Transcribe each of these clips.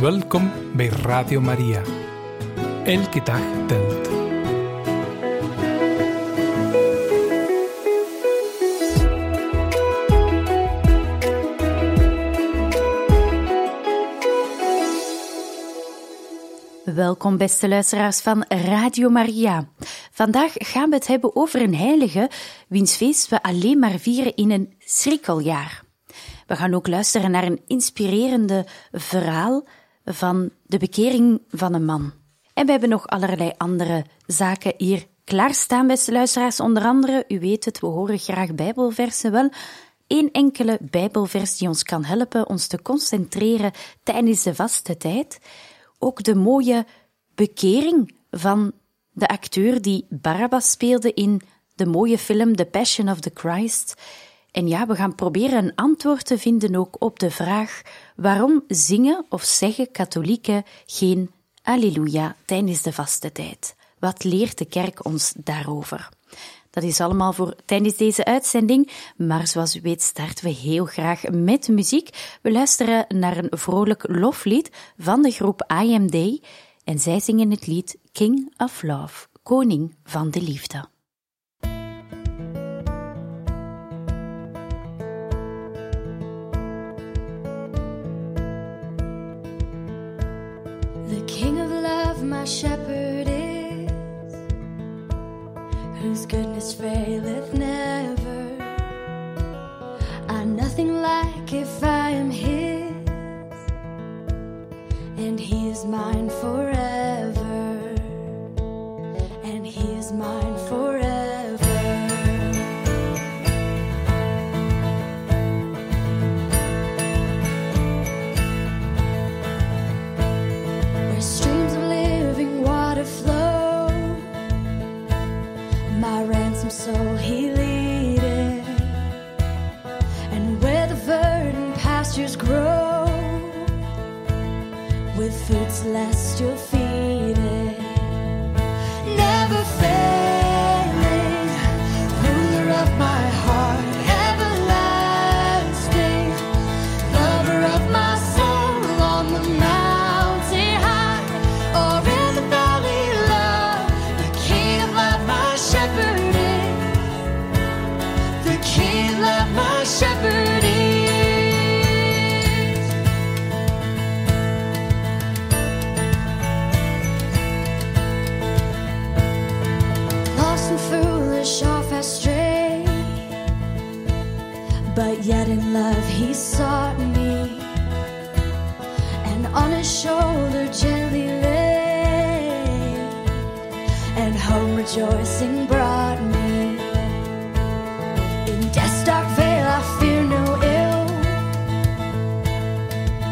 Welkom bij Radio Maria. Elke dag telt. Welkom, beste luisteraars van Radio Maria. Vandaag gaan we het hebben over een heilige, wiens feest we alleen maar vieren in een schrikkeljaar. We gaan ook luisteren naar een inspirerende verhaal van de bekering van een man. En we hebben nog allerlei andere zaken hier klaarstaan, beste luisteraars. Onder andere, u weet het, we horen graag Bijbelversen wel. Eén enkele Bijbelvers die ons kan helpen ons te concentreren tijdens de vaste tijd. Ook de mooie bekering van de acteur die Barabbas speelde in de mooie film The Passion of the Christ. En ja, we gaan proberen een antwoord te vinden ook op de vraag waarom zingen of zeggen katholieken geen Alleluia tijdens de vaste tijd? Wat leert de kerk ons daarover? Dat is allemaal voor tijdens deze uitzending, maar zoals u weet starten we heel graag met muziek. We luisteren naar een vrolijk loflied van de groep IMD en zij zingen het lied King of Love, Koning van de Liefde. Shepherd is, whose goodness faileth never. I nothing like if I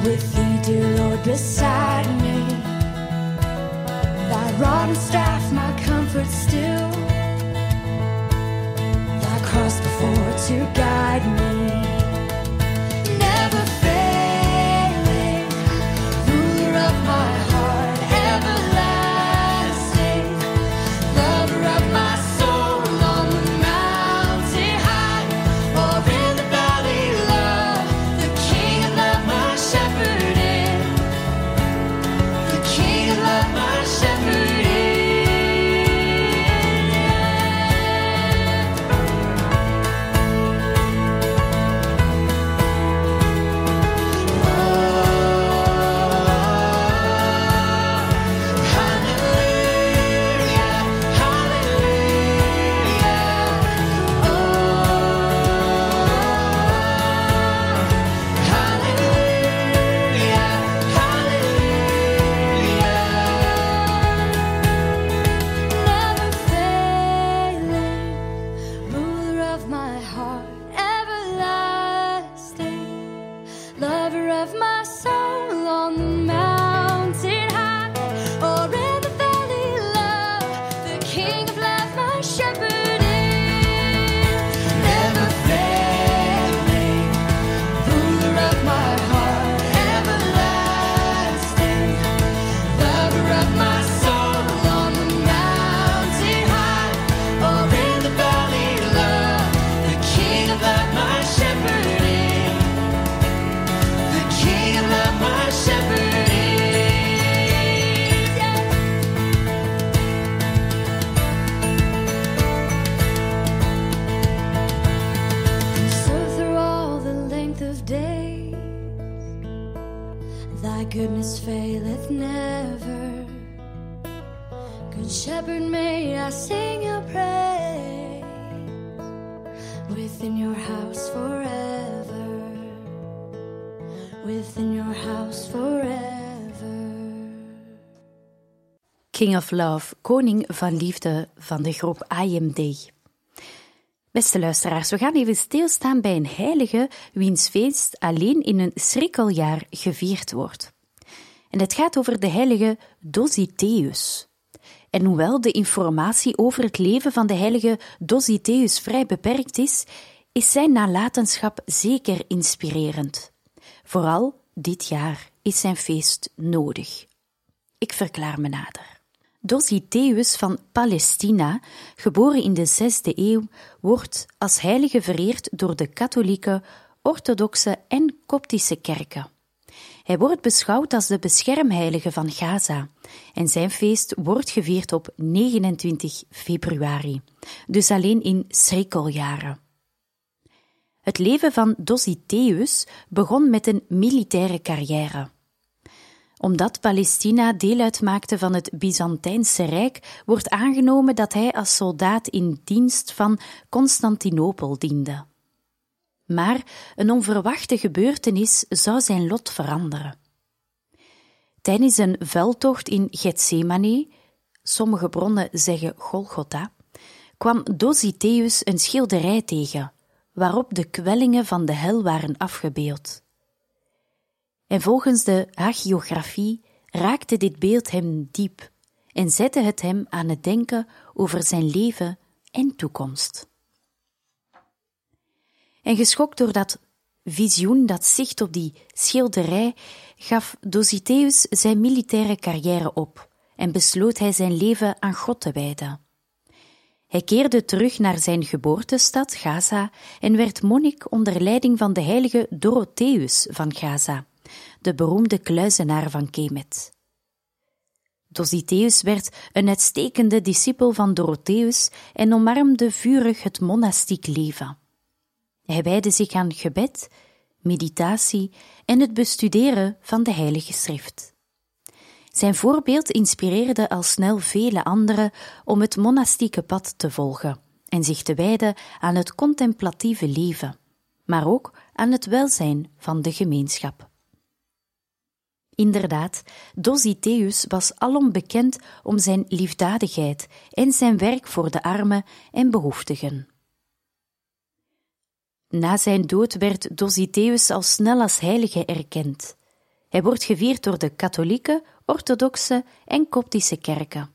with thee, dear Lord, beside me. Thy rod and staff, my comfort still thy cross before to guide me. King of Love, koning van liefde van de groep IMD. Beste luisteraars, we gaan even stilstaan bij een heilige wiens feest alleen in een schrikkeljaar gevierd wordt. En het gaat over de heilige Dositeus. En hoewel de informatie over het leven van de heilige Dositeus vrij beperkt is, is zijn nalatenschap zeker inspirerend. Vooral dit jaar is zijn feest nodig. Ik verklaar me nader. Dositeus van Palestina, geboren in de zesde eeuw, wordt als heilige vereerd door de katholieke, orthodoxe en koptische kerken. Hij wordt beschouwd als de beschermheilige van Gaza en zijn feest wordt gevierd op 29 februari, dus alleen in schrikkeljaren. Het leven van Dositeus begon met een militaire carrière. Omdat Palestina deel uitmaakte van het Byzantijnse Rijk, wordt aangenomen dat hij als soldaat in dienst van Constantinopel diende. Maar een onverwachte gebeurtenis zou zijn lot veranderen. Tijdens een veldtocht in Gethsemane, sommige bronnen zeggen Golgotha, kwam Dositeus een schilderij tegen, waarop de kwellingen van de hel waren afgebeeld. En volgens de hagiografie raakte dit beeld hem diep en zette het hem aan het denken over zijn leven en toekomst. En geschokt door dat visioen, dat zicht op die schilderij, gaf Dositeus zijn militaire carrière op en besloot hij zijn leven aan God te wijden. Hij keerde terug naar zijn geboortestad Gaza en werd monnik onder leiding van de heilige Dorotheus van Gaza, de beroemde kluizenaar van Kemet. Dositeus werd een uitstekende discipel van Dorotheus en omarmde vurig het monastiek leven. Hij wijde zich aan gebed, meditatie en het bestuderen van de Heilige Schrift. Zijn voorbeeld inspireerde al snel vele anderen om het monastieke pad te volgen en zich te wijden aan het contemplatieve leven, maar ook aan het welzijn van de gemeenschap. Inderdaad, Dositeus was alom bekend om zijn liefdadigheid en zijn werk voor de armen en behoeftigen. Na zijn dood werd Dositeus al snel als heilige erkend. Hij wordt gevierd door de katholieke, orthodoxe en koptische kerken.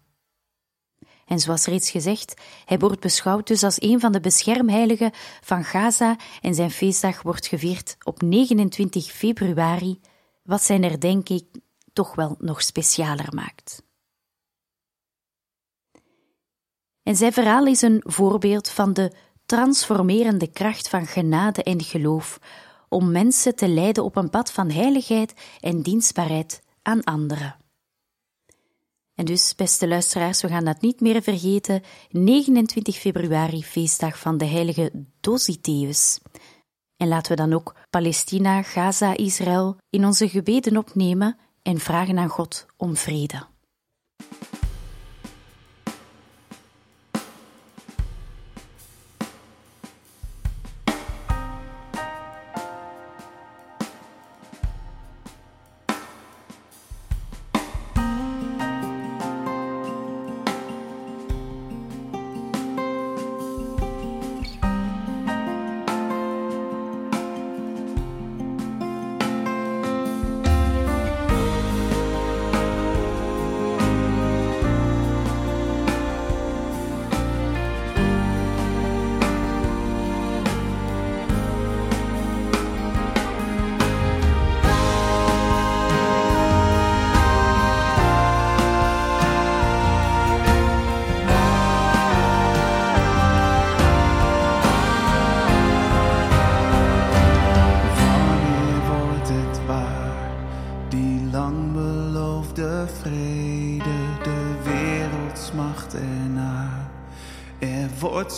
En zoals reeds gezegd, hij wordt beschouwd dus als een van de beschermheiligen van Gaza en zijn feestdag wordt gevierd op 29 februari, wat zijn herdenking toch wel nog specialer maakt. En zijn verhaal is een voorbeeld van de transformerende kracht van genade en geloof om mensen te leiden op een pad van heiligheid en dienstbaarheid aan anderen. En dus, beste luisteraars, we gaan dat niet meer vergeten. 29 februari, feestdag van de heilige Dositeus. En laten we dan ook Palestina, Gaza, Israël in onze gebeden opnemen en vragen aan God om vrede.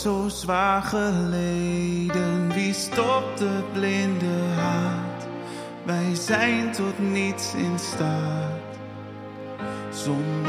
Zo zwaar geleden, wie stopt de blinde haat? Wij zijn tot niets in staat zonder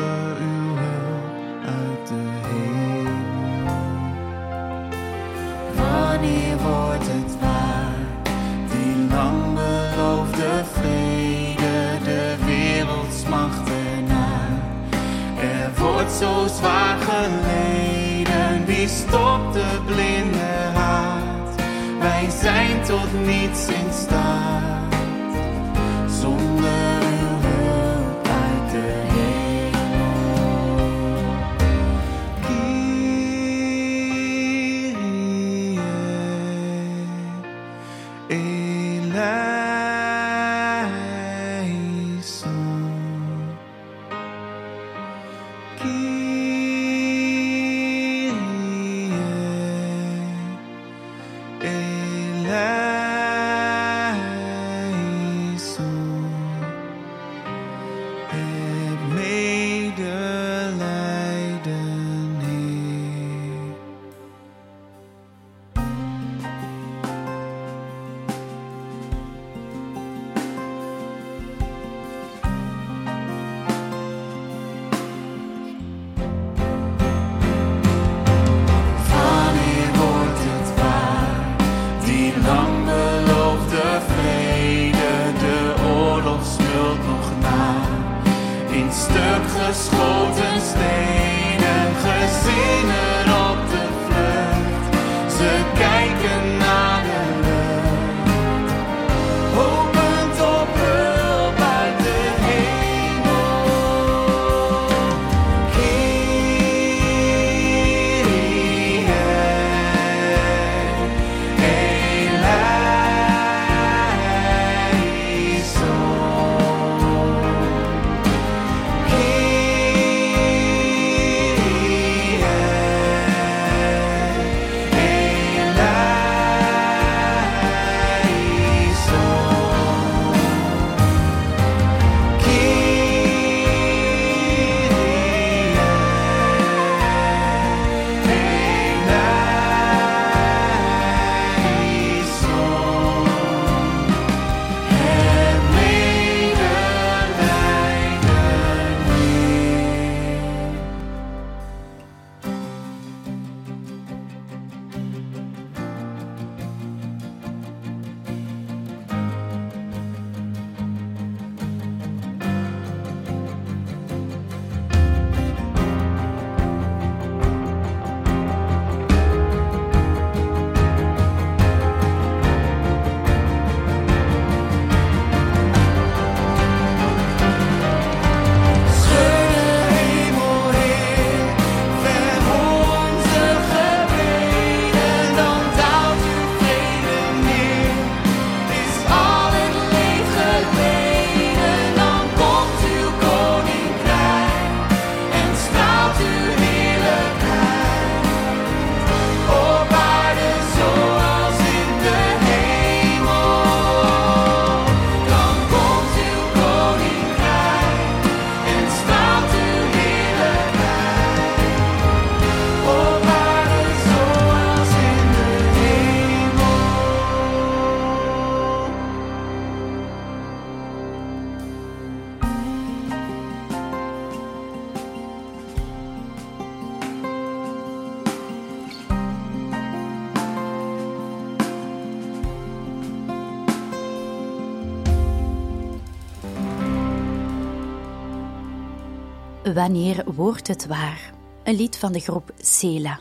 Wanneer wordt het waar? Een lied van de groep Sela.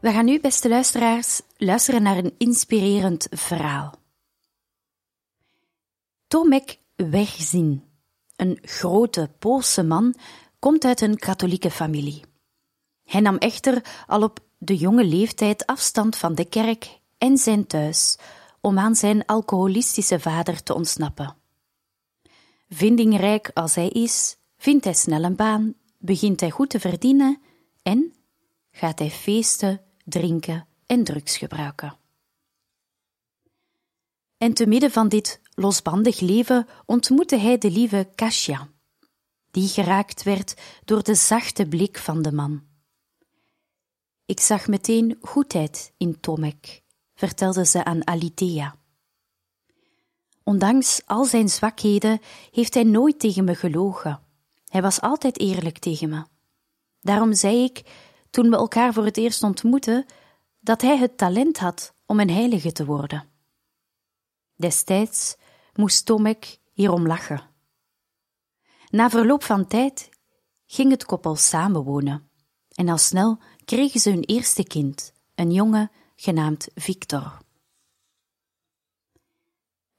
We gaan nu, beste luisteraars, luisteren naar een inspirerend verhaal. Tomek Wegzin, een grote Poolse man, komt uit een katholieke familie. Hij nam echter al op de jonge leeftijd afstand van de kerk en zijn thuis om aan zijn alcoholistische vader te ontsnappen. Vindingrijk als hij is, vindt hij snel een baan, begint hij goed te verdienen en gaat hij feesten, drinken en drugs gebruiken. En te midden van dit losbandig leven ontmoette hij de lieve Kasia, die geraakt werd door de zachte blik van de man. Ik zag meteen goedheid in Tomek, vertelde ze aan Alitea. Ondanks al zijn zwakheden heeft hij nooit tegen me gelogen. Hij was altijd eerlijk tegen me. Daarom zei ik, toen we elkaar voor het eerst ontmoetten, dat hij het talent had om een heilige te worden. Destijds moest Tomek hierom lachen. Na verloop van tijd ging het koppel samenwonen en al snel kregen ze hun eerste kind, een jongen genaamd Victor.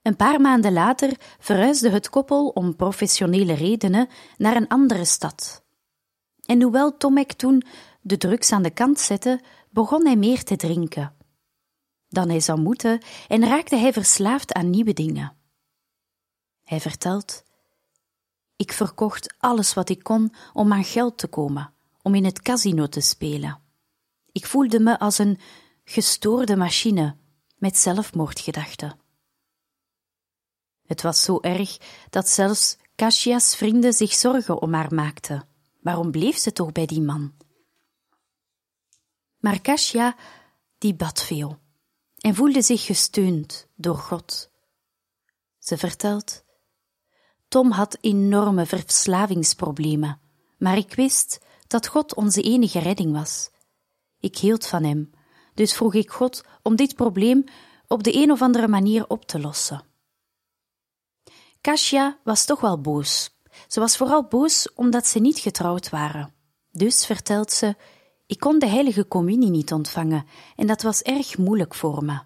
Een paar maanden later verhuisde het koppel om professionele redenen naar een andere stad. En hoewel Tomek toen de drugs aan de kant zette, begon hij meer te drinken dan hij zou moeten en raakte hij verslaafd aan nieuwe dingen. Hij vertelt: Ik verkocht alles wat ik kon om aan geld te komen, om in het casino te spelen. Ik voelde me als een gestoorde machine met zelfmoordgedachten. Het was zo erg dat zelfs Kashia's vrienden zich zorgen om haar maakten. Waarom bleef ze toch bij die man? Maar Kashia, die bad veel en voelde zich gesteund door God. Ze vertelt: Tom had enorme verslavingsproblemen, maar ik wist dat God onze enige redding was. Ik hield van hem, dus vroeg ik God om dit probleem op de een of andere manier op te lossen. Kasia was toch wel boos. Ze was vooral boos omdat ze niet getrouwd waren. Dus vertelt ze: Ik kon de heilige communie niet ontvangen en dat was erg moeilijk voor me.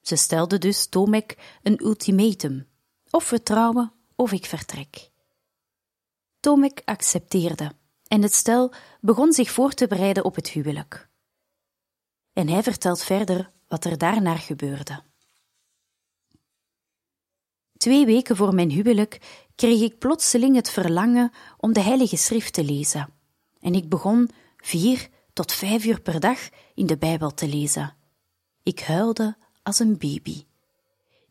Ze stelde dus Tomek een ultimatum: of we trouwen of ik vertrek. Tomek accepteerde en het stel begon zich voor te bereiden op het huwelijk. En hij vertelt verder wat er daarna gebeurde. Twee weken voor mijn huwelijk kreeg ik plotseling het verlangen om de Heilige Schrift te lezen, en ik begon vier tot vijf uur per dag in de Bijbel te lezen. Ik huilde als een baby.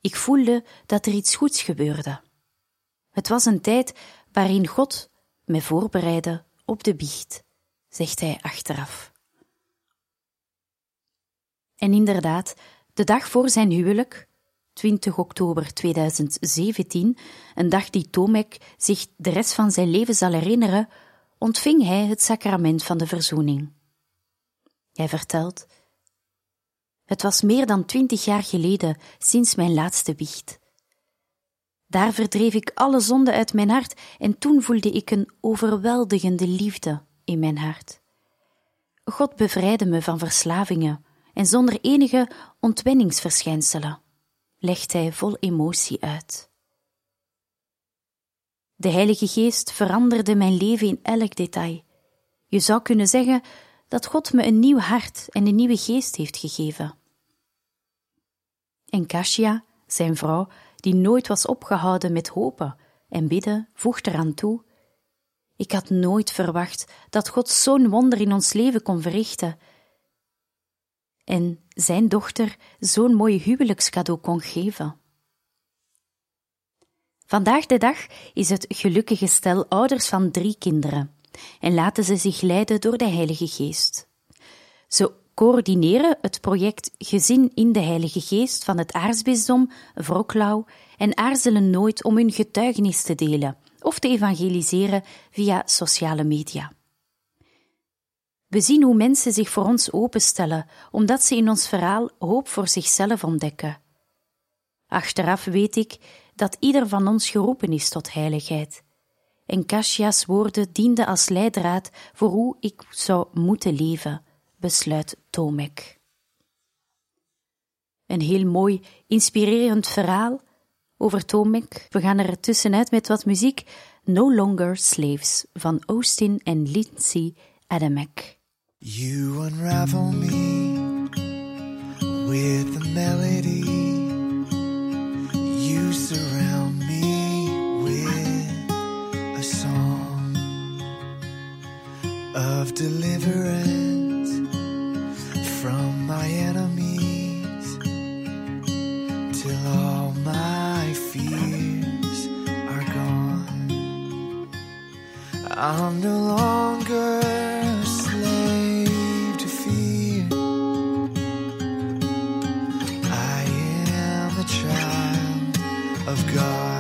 Ik voelde dat er iets goeds gebeurde. Het was een tijd waarin God mij voorbereidde op de biecht, zegt hij achteraf. En inderdaad, de dag voor zijn huwelijk, 20 oktober 2017, een dag die Tomek zich de rest van zijn leven zal herinneren, ontving hij het sacrament van de verzoening. Hij vertelt: Het was meer dan twintig jaar geleden sinds mijn laatste biecht. Daar verdreef ik alle zonde uit mijn hart en toen voelde ik een overweldigende liefde in mijn hart. God bevrijdde me van verslavingen en zonder enige ontwenningsverschijnselen, legt hij vol emotie uit. De Heilige Geest veranderde mijn leven in elk detail. Je zou kunnen zeggen dat God me een nieuw hart en een nieuwe geest heeft gegeven. En Kasia, zijn vrouw, die nooit was opgehouden met hopen en bidden, voegt eraan toe: Ik had nooit verwacht dat God zo'n wonder in ons leven kon verrichten en zijn dochter zo'n mooi huwelijkscadeau kon geven. Vandaag de dag is het gelukkige stel ouders van drie kinderen en laten ze zich leiden door de Heilige Geest. Ze coördineren het project Gezin in de Heilige Geest van het aartsbisdom Wroclaw en aarzelen nooit om hun getuigenis te delen of te evangeliseren via sociale media. We zien hoe mensen zich voor ons openstellen, omdat ze in ons verhaal hoop voor zichzelf ontdekken. Achteraf weet ik dat ieder van ons geroepen is tot heiligheid. En Kashia's woorden dienden als leidraad voor hoe ik zou moeten leven, besluit Tomek. Een heel mooi, inspirerend verhaal over Tomek. We gaan er tussenuit met wat muziek. No Longer Slaves van Austin en Lindsay Adamek. You unravel me with a melody. You surround me with a song of deliverance from my enemies till all my fears are gone. I'm no longer of God.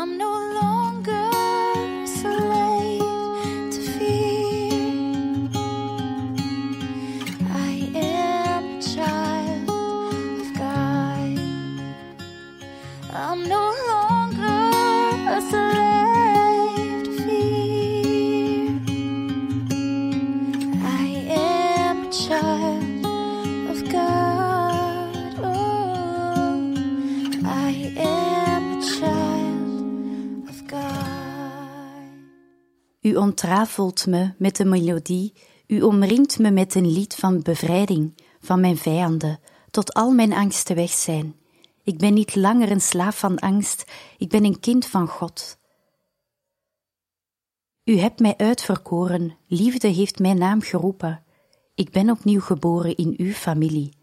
I'm no longer ontrafelt me met een melodie, u omringt me met een lied van bevrijding van mijn vijanden, tot al mijn angsten weg zijn. Ik ben niet langer een slaaf van angst, ik ben een kind van God. U hebt mij uitverkoren, liefde heeft mijn naam geroepen. Ik ben opnieuw geboren in uw familie.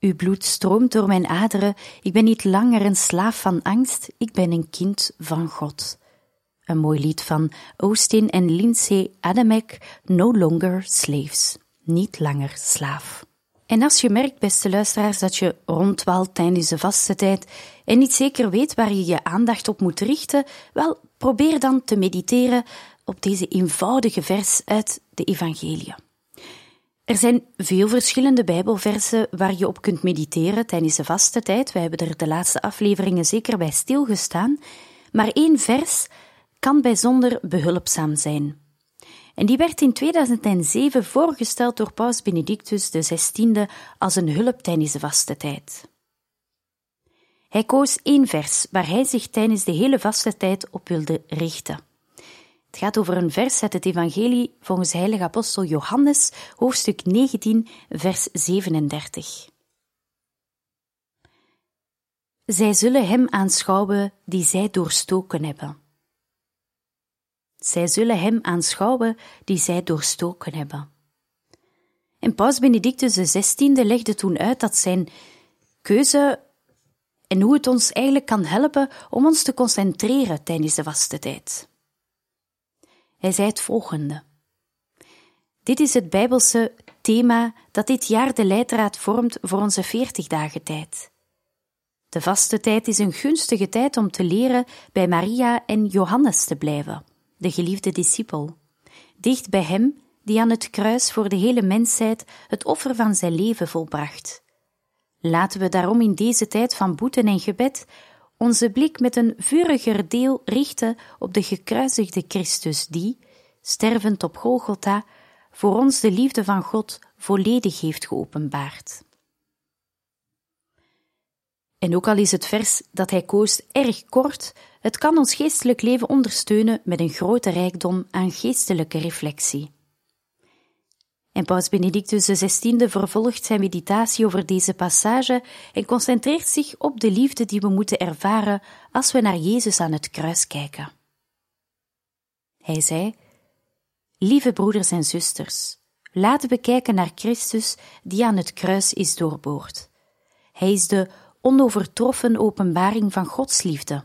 Uw bloed stroomt door mijn aderen, ik ben niet langer een slaaf van angst, ik ben een kind van God. Een mooi lied van Austin en Lindsay Adamek, No Longer Slaves, niet langer slaaf. En als je merkt, beste luisteraars, dat je rondwaalt tijdens de vaste tijd en niet zeker weet waar je je aandacht op moet richten, wel, probeer dan te mediteren op deze eenvoudige vers uit de Evangelie. Er zijn veel verschillende Bijbelversen waar je op kunt mediteren tijdens de vaste tijd. Wij hebben er de laatste afleveringen zeker bij stilgestaan. Maar één vers kan bijzonder behulpzaam zijn. En die werd in 2007 voorgesteld door Paus Benedictus XVI als een hulp tijdens de vaste tijd. Hij koos één vers waar hij zich tijdens de hele vaste tijd op wilde richten. Het gaat over een vers uit het Evangelie volgens heilige apostel Johannes, hoofdstuk 19, vers 37. Zij zullen hem aanschouwen die zij doorstoken hebben. Zij zullen hem aanschouwen die zij doorstoken hebben. En Paus Benedictus XVI legde toen uit dat zijn keuze en hoe het ons eigenlijk kan helpen om ons te concentreren tijdens de vaste tijd. Hij zei het volgende. Dit is het Bijbelse thema dat dit jaar de leidraad vormt voor onze 40 dagen tijd. De vaste tijd is een gunstige tijd om te leren bij Maria en Johannes te blijven, de geliefde discipel, dicht bij hem die aan het kruis voor de hele mensheid het offer van zijn leven volbracht. Laten we daarom in deze tijd van boeten en gebed onze blik met een vuriger deel richten op de gekruisigde Christus die, stervend op Golgotha, voor ons de liefde van God volledig heeft geopenbaard. En ook al is het vers dat hij koos erg kort, het kan ons geestelijk leven ondersteunen met een grote rijkdom aan geestelijke reflectie. En Paus Benedictus XVI vervolgt zijn meditatie over deze passage en concentreert zich op de liefde die we moeten ervaren als we naar Jezus aan het kruis kijken. Hij zei: Lieve broeders en zusters, laten we kijken naar Christus die aan het kruis is doorboord. Hij is de onovertroffen openbaring van Gods liefde,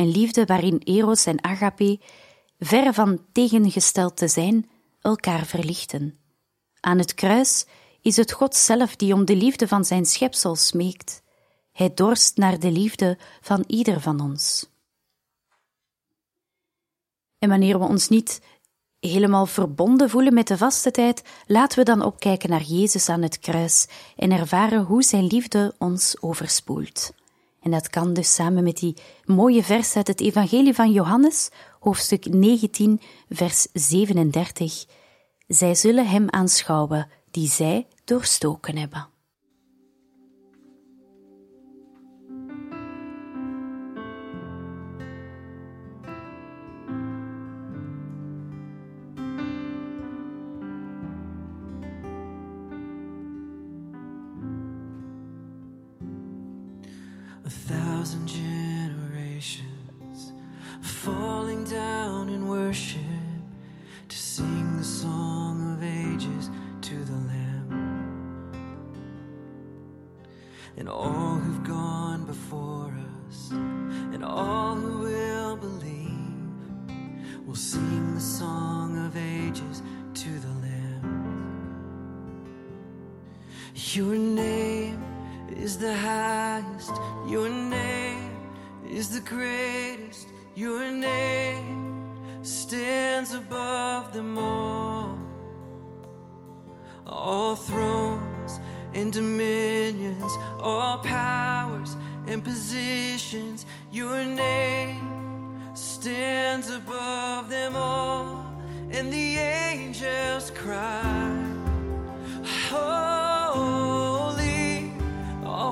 een liefde waarin Eros en Agape, verre van tegengesteld te zijn, elkaar verlichten. Aan het kruis is het God zelf die om de liefde van zijn schepsel smeekt. Hij dorst naar de liefde van ieder van ons. En wanneer we ons niet helemaal verbonden voelen met de vaste tijd, laten we dan opkijken naar Jezus aan het kruis en ervaren hoe zijn liefde ons overspoelt. En dat kan dus samen met die mooie vers uit het Evangelie van Johannes, hoofdstuk 19, vers 37. Zij zullen hem aanschouwen die zij doorstoken hebben. Your name is the highest, your name is the greatest, your name stands above them all. All thrones and dominions, all powers and positions, your name stands above them all. And the angels cry, all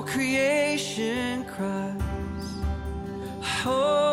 creation cries, Holy,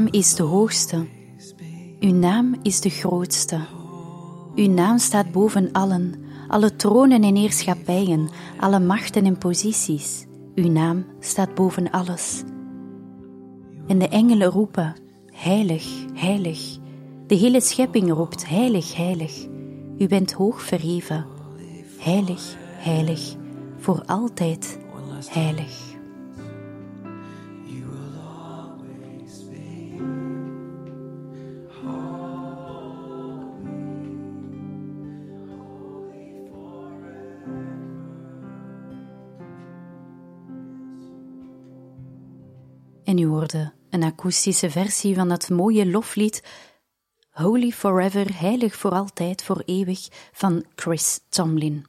naam is de hoogste. Uw naam is de grootste. Uw naam staat boven allen, alle tronen en heerschappijen, alle machten en posities. Uw naam staat boven alles. En de engelen roepen: Heilig, heilig. De hele schepping roept: Heilig, heilig. U bent hoog verheven. Heilig, heilig. Voor altijd heilig. Akoestische versie van dat mooie loflied Holy Forever, heilig voor altijd, voor eeuwig van Chris Tomlin.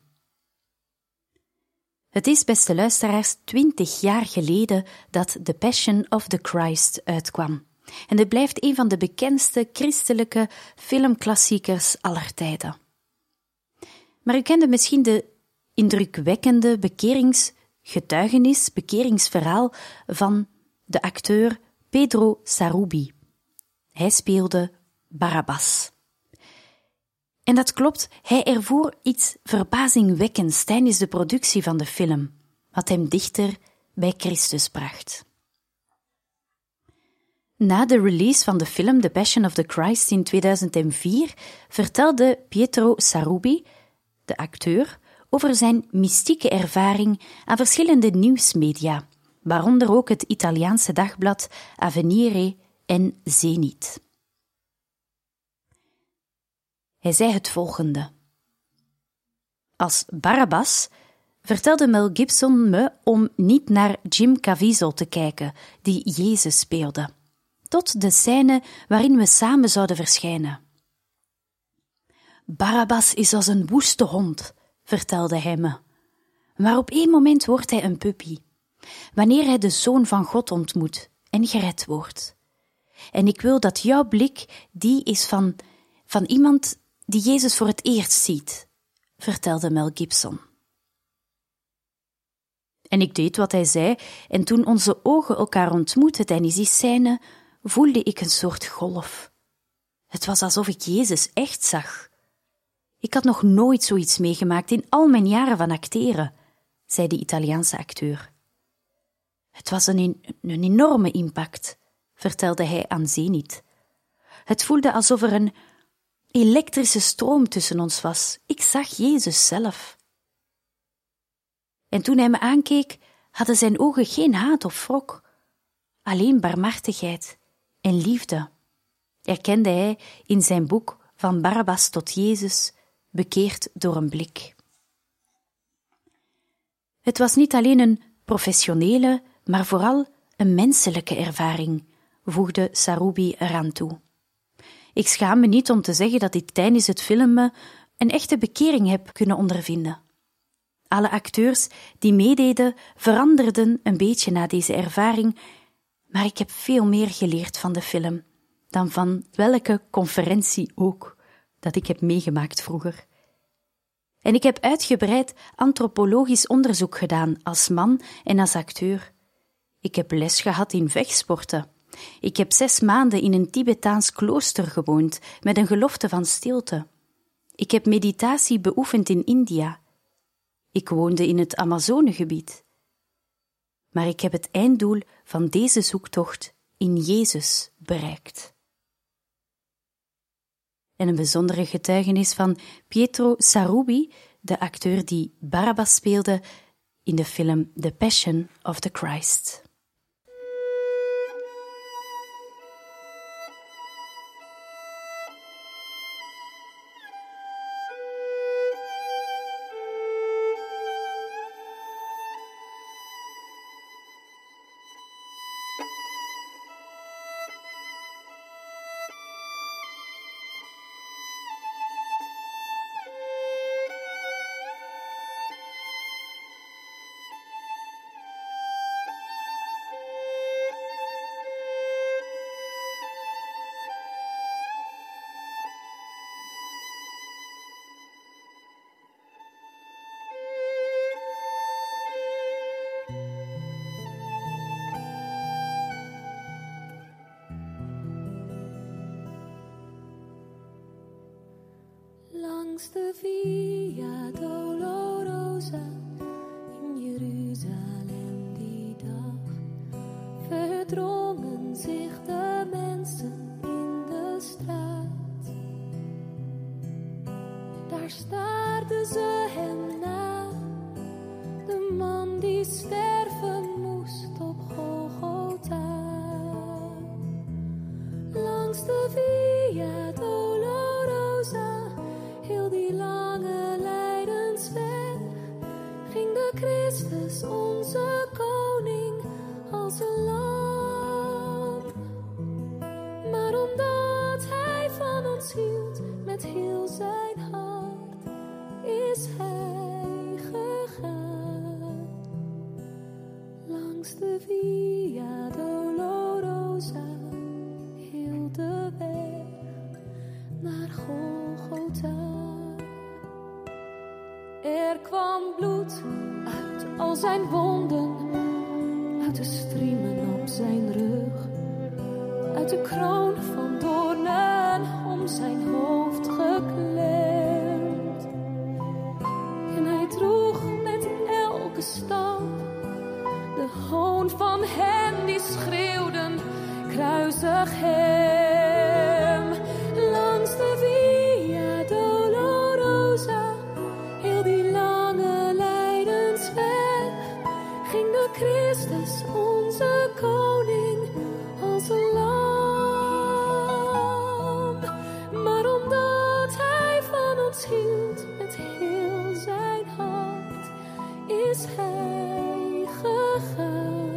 Het is, beste luisteraars, twintig jaar geleden dat The Passion of the Christ uitkwam. En het blijft een van de bekendste christelijke filmklassiekers aller tijden. Maar u kende misschien de indrukwekkende bekeringsgetuigenis, bekeringsverhaal van de acteur Pedro Sarubi. Hij speelde Barabbas. En dat klopt, hij ervoer iets verbazingwekkends tijdens de productie van de film, wat hem dichter bij Christus bracht. Na de release van de film The Passion of the Christ in 2004 vertelde Pietro Sarubi, de acteur, over zijn mystieke ervaring aan verschillende nieuwsmedia, waaronder ook het Italiaanse dagblad Avvenire en Zenit. Hij zei het volgende. Als Barabbas vertelde Mel Gibson me om niet naar Jim Caviezel te kijken, die Jezus speelde, tot de scène waarin we samen zouden verschijnen. Barabbas is als een woeste hond, vertelde hij me. Maar op één moment wordt hij een puppy, wanneer hij de Zoon van God ontmoet en gered wordt. En ik wil dat jouw blik die is van, van iemand die Jezus voor het eerst ziet, vertelde Mel Gibson. En ik deed wat hij zei, en toen onze ogen elkaar ontmoetten tijdens die scène, voelde ik een soort golf. Het was alsof ik Jezus echt zag. Ik had nog nooit zoiets meegemaakt in al mijn jaren van acteren, zei de Italiaanse acteur. Het was een, een enorme impact, vertelde hij aan Zenit. Het voelde alsof er een elektrische stroom tussen ons was. Ik zag Jezus zelf. En toen hij me aankeek, hadden zijn ogen geen haat of wrok, alleen barmhartigheid en liefde. Erkende hij in zijn boek Van Barabbas tot Jezus, bekeerd door een blik. Het was niet alleen een professionele, maar vooral een menselijke ervaring, voegde Sarubi eraan toe. Ik schaam me niet om te zeggen dat ik tijdens het filmen een echte bekering heb kunnen ondervinden. Alle acteurs die meededen veranderden een beetje na deze ervaring, maar ik heb veel meer geleerd van de film dan van welke conferentie ook dat ik heb meegemaakt vroeger. En ik heb uitgebreid antropologisch onderzoek gedaan als man en als acteur. Ik heb les gehad in vechtsporten. Ik heb zes maanden in een Tibetaans klooster gewoond met een gelofte van stilte. Ik heb meditatie beoefend in India. Ik woonde in het Amazonegebied. Maar ik heb het einddoel van deze zoektocht in Jezus bereikt. En een bijzondere getuigenis van Pietro Sarubi, de acteur die Barabbas speelde in de film The Passion of the Christ. Staarden ze hem na, de man die sterven uit al is hij gegaan.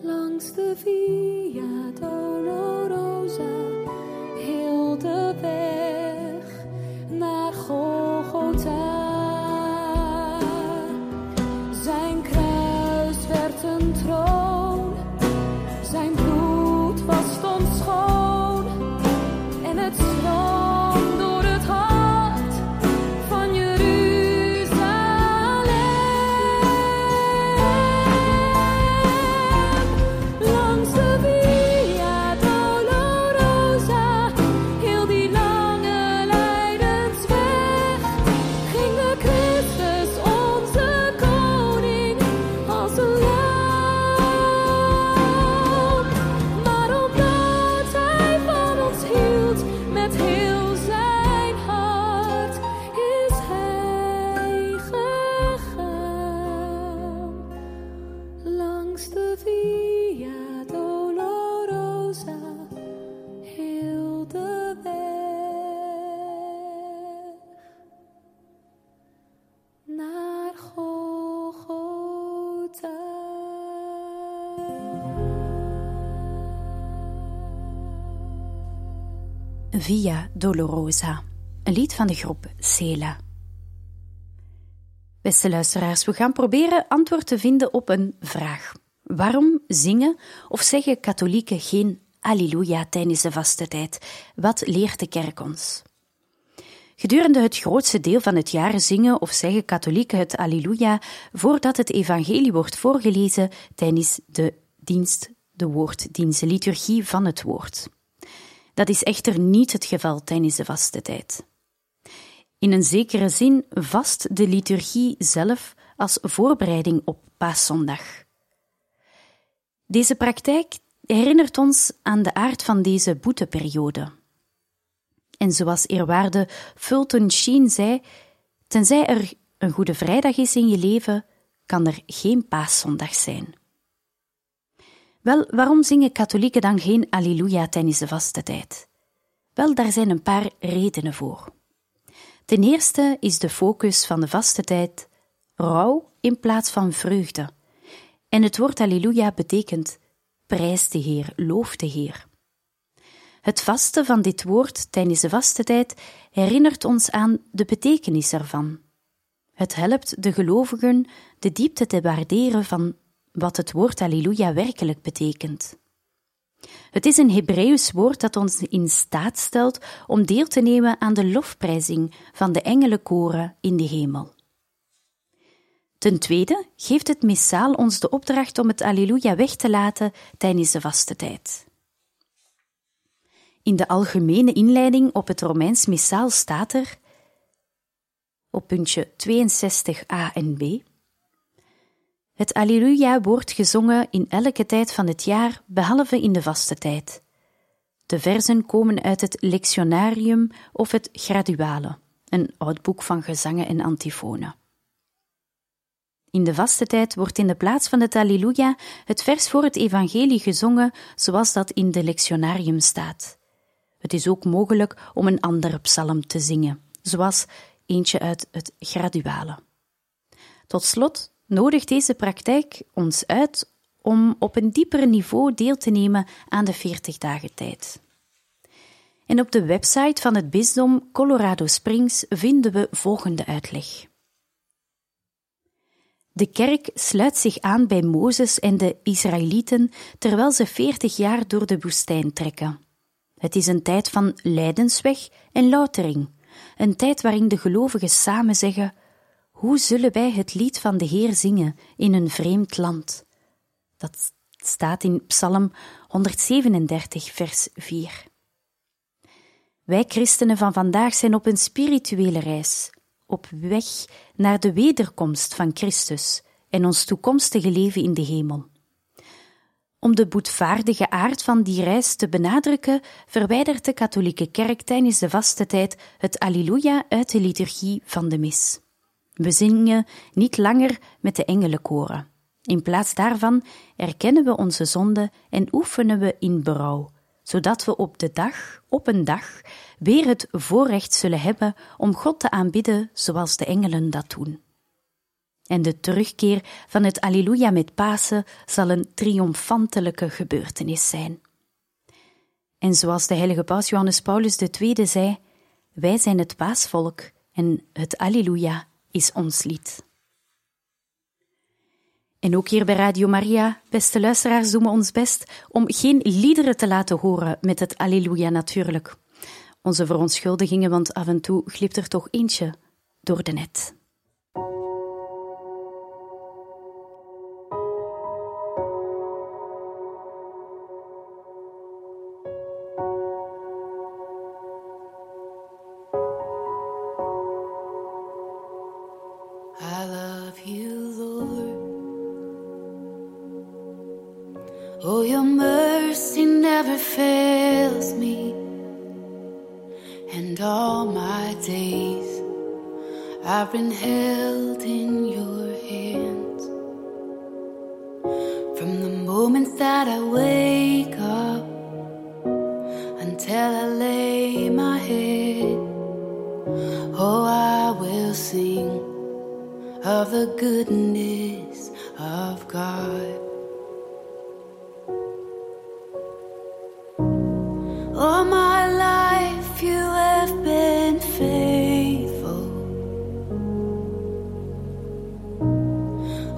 Langs de Via Via Dolorosa, een lied van de groep Sela. Beste luisteraars, we gaan proberen antwoord te vinden op een vraag. Waarom zingen of zeggen katholieken geen Alleluia tijdens de vastentijd? Wat leert de kerk ons? Gedurende het grootste deel van het jaar zingen of zeggen katholieken het Alleluia voordat het evangelie wordt voorgelezen tijdens de dienst, de woorddienst, de liturgie van het woord. Dat is echter niet het geval tijdens de vastentijd. In een zekere zin vast de liturgie zelf als voorbereiding op Paaszondag. Deze praktijk herinnert ons aan de aard van deze boeteperiode. En zoals eerwaarde Fulton Sheen zei, tenzij er een Goede Vrijdag is in je leven, kan er geen Paaszondag zijn. Wel, waarom zingen katholieken dan geen Alleluia tijdens de vaste tijd? Wel, daar zijn een paar redenen voor. Ten eerste is de focus van de vaste tijd rouw in plaats van vreugde. En het woord Alleluia betekent prijs de Heer, loof de Heer. Het vasten van dit woord tijdens de vastentijd herinnert ons aan de betekenis ervan. Het helpt de gelovigen de diepte te waarderen van wat het woord Alleluia werkelijk betekent. Het is een Hebreeuws woord dat ons in staat stelt om deel te nemen aan de lofprijzing van de engelenkoren in de hemel. Ten tweede geeft het missaal ons de opdracht om het Alleluia weg te laten tijdens de vastentijd. In de algemene inleiding op het Romeins missaal staat er, op puntje 62a en b, het Alleluia wordt gezongen in elke tijd van het jaar, behalve in de vaste tijd. De versen komen uit het Lectionarium of het Graduale, een oud boek van gezangen en antifonen. In de vaste tijd wordt in de plaats van het Alleluia het vers voor het evangelie gezongen zoals dat in de Lectionarium staat. Het is ook mogelijk om een andere psalm te zingen, zoals eentje uit het Graduale. Tot slot nodigt deze praktijk ons uit om op een dieper niveau deel te nemen aan de 40 dagen tijd. En op de website van het bisdom Colorado Springs vinden we volgende uitleg. De kerk sluit zich aan bij Mozes en de Israëlieten terwijl ze 40 jaar door de woestijn trekken. Het is een tijd van lijdensweg en loutering, een tijd waarin de gelovigen samen zeggen: Hoe zullen wij het lied van de Heer zingen in een vreemd land? Dat staat in Psalm 137, vers 4. Wij christenen van vandaag zijn op een spirituele reis, op weg naar de wederkomst van Christus en ons toekomstige leven in de hemel. Om de boetvaardige aard van die reis te benadrukken, verwijdert de katholieke kerk tijdens de vaste tijd het Alleluia uit de liturgie van de mis. We zingen niet langer met de engelenkoren. In plaats daarvan erkennen we onze zonde en oefenen we in berouw, zodat we op de dag, op een dag, weer het voorrecht zullen hebben om God te aanbidden zoals de engelen dat doen. En de terugkeer van het Alleluia met Pasen zal een triomfantelijke gebeurtenis zijn. En zoals de heilige paus Johannes Paulus II zei, wij zijn het paasvolk en het Alleluia is ons lied. En ook hier bij Radio Maria, beste luisteraars, doen we ons best om geen liederen te laten horen met het Alleluia natuurlijk. Onze verontschuldigingen, want af en toe glipt er toch eentje door de net.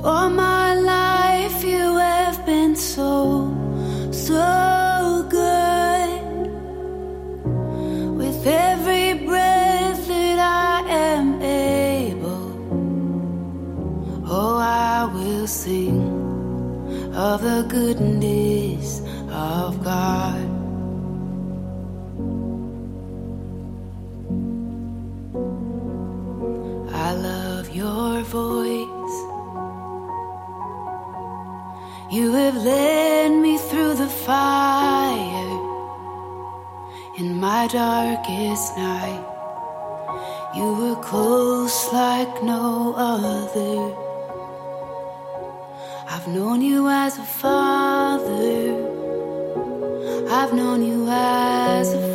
All my life you have been so, so good. With every breath that I am able, oh, I will sing of the goodness darkest night. You were close like no other. I've known you as a father. I've known you as a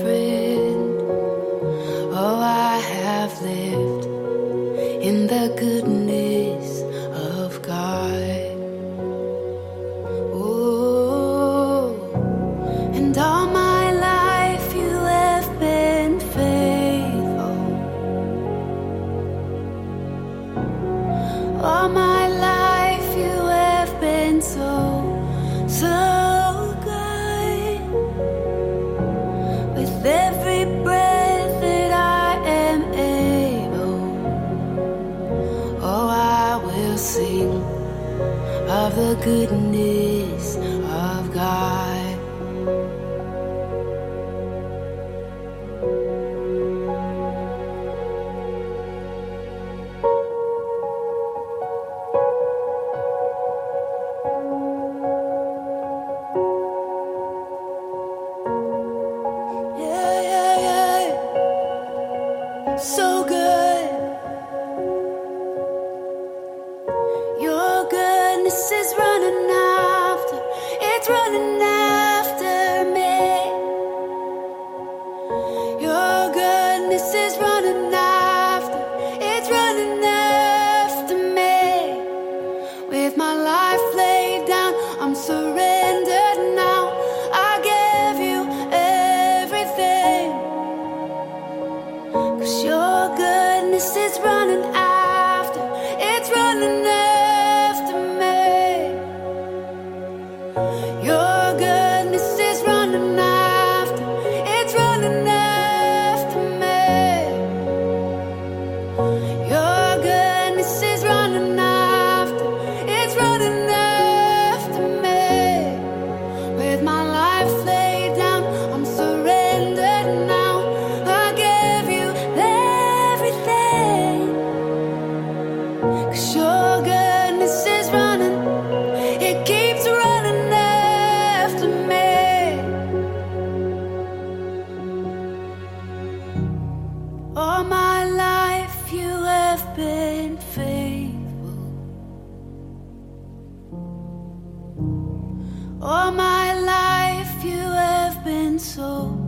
All my life you have been so,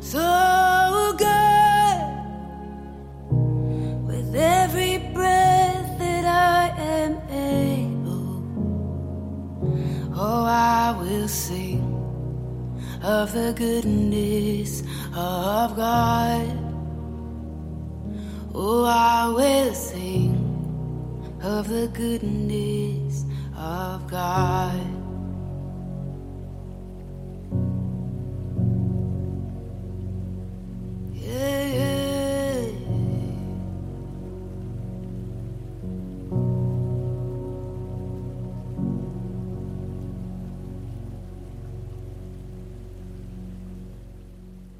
so good. With every breath that I am able, oh, I will sing of the goodness of God. Oh, I will sing of the goodness of God.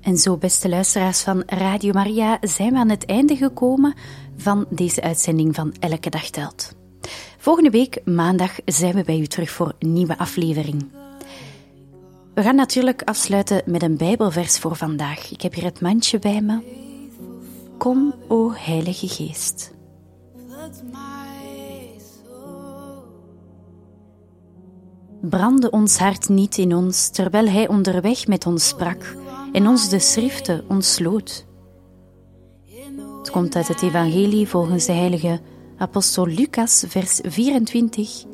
En zo, beste luisteraars van Radio Maria, zijn we aan het einde gekomen van deze uitzending van Elke Dag Telt. Volgende week, maandag, zijn we bij u terug voor een nieuwe aflevering. We gaan natuurlijk afsluiten met een Bijbelvers voor vandaag. Ik heb hier het mandje bij me. Kom, o Heilige Geest. Brandde ons hart niet in ons, terwijl Hij onderweg met ons sprak en ons de schriften ontsloot. Het komt uit het Evangelie volgens de heilige apostel Lucas, vers 24,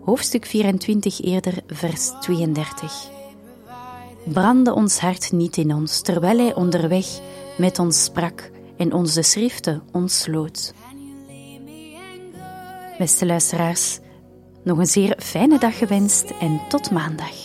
hoofdstuk 24 eerder, vers 32. Brandde ons hart niet in ons, terwijl Hij onderweg met ons sprak en ons de schriften ontsloot. Beste luisteraars, nog een zeer fijne dag gewenst en tot maandag.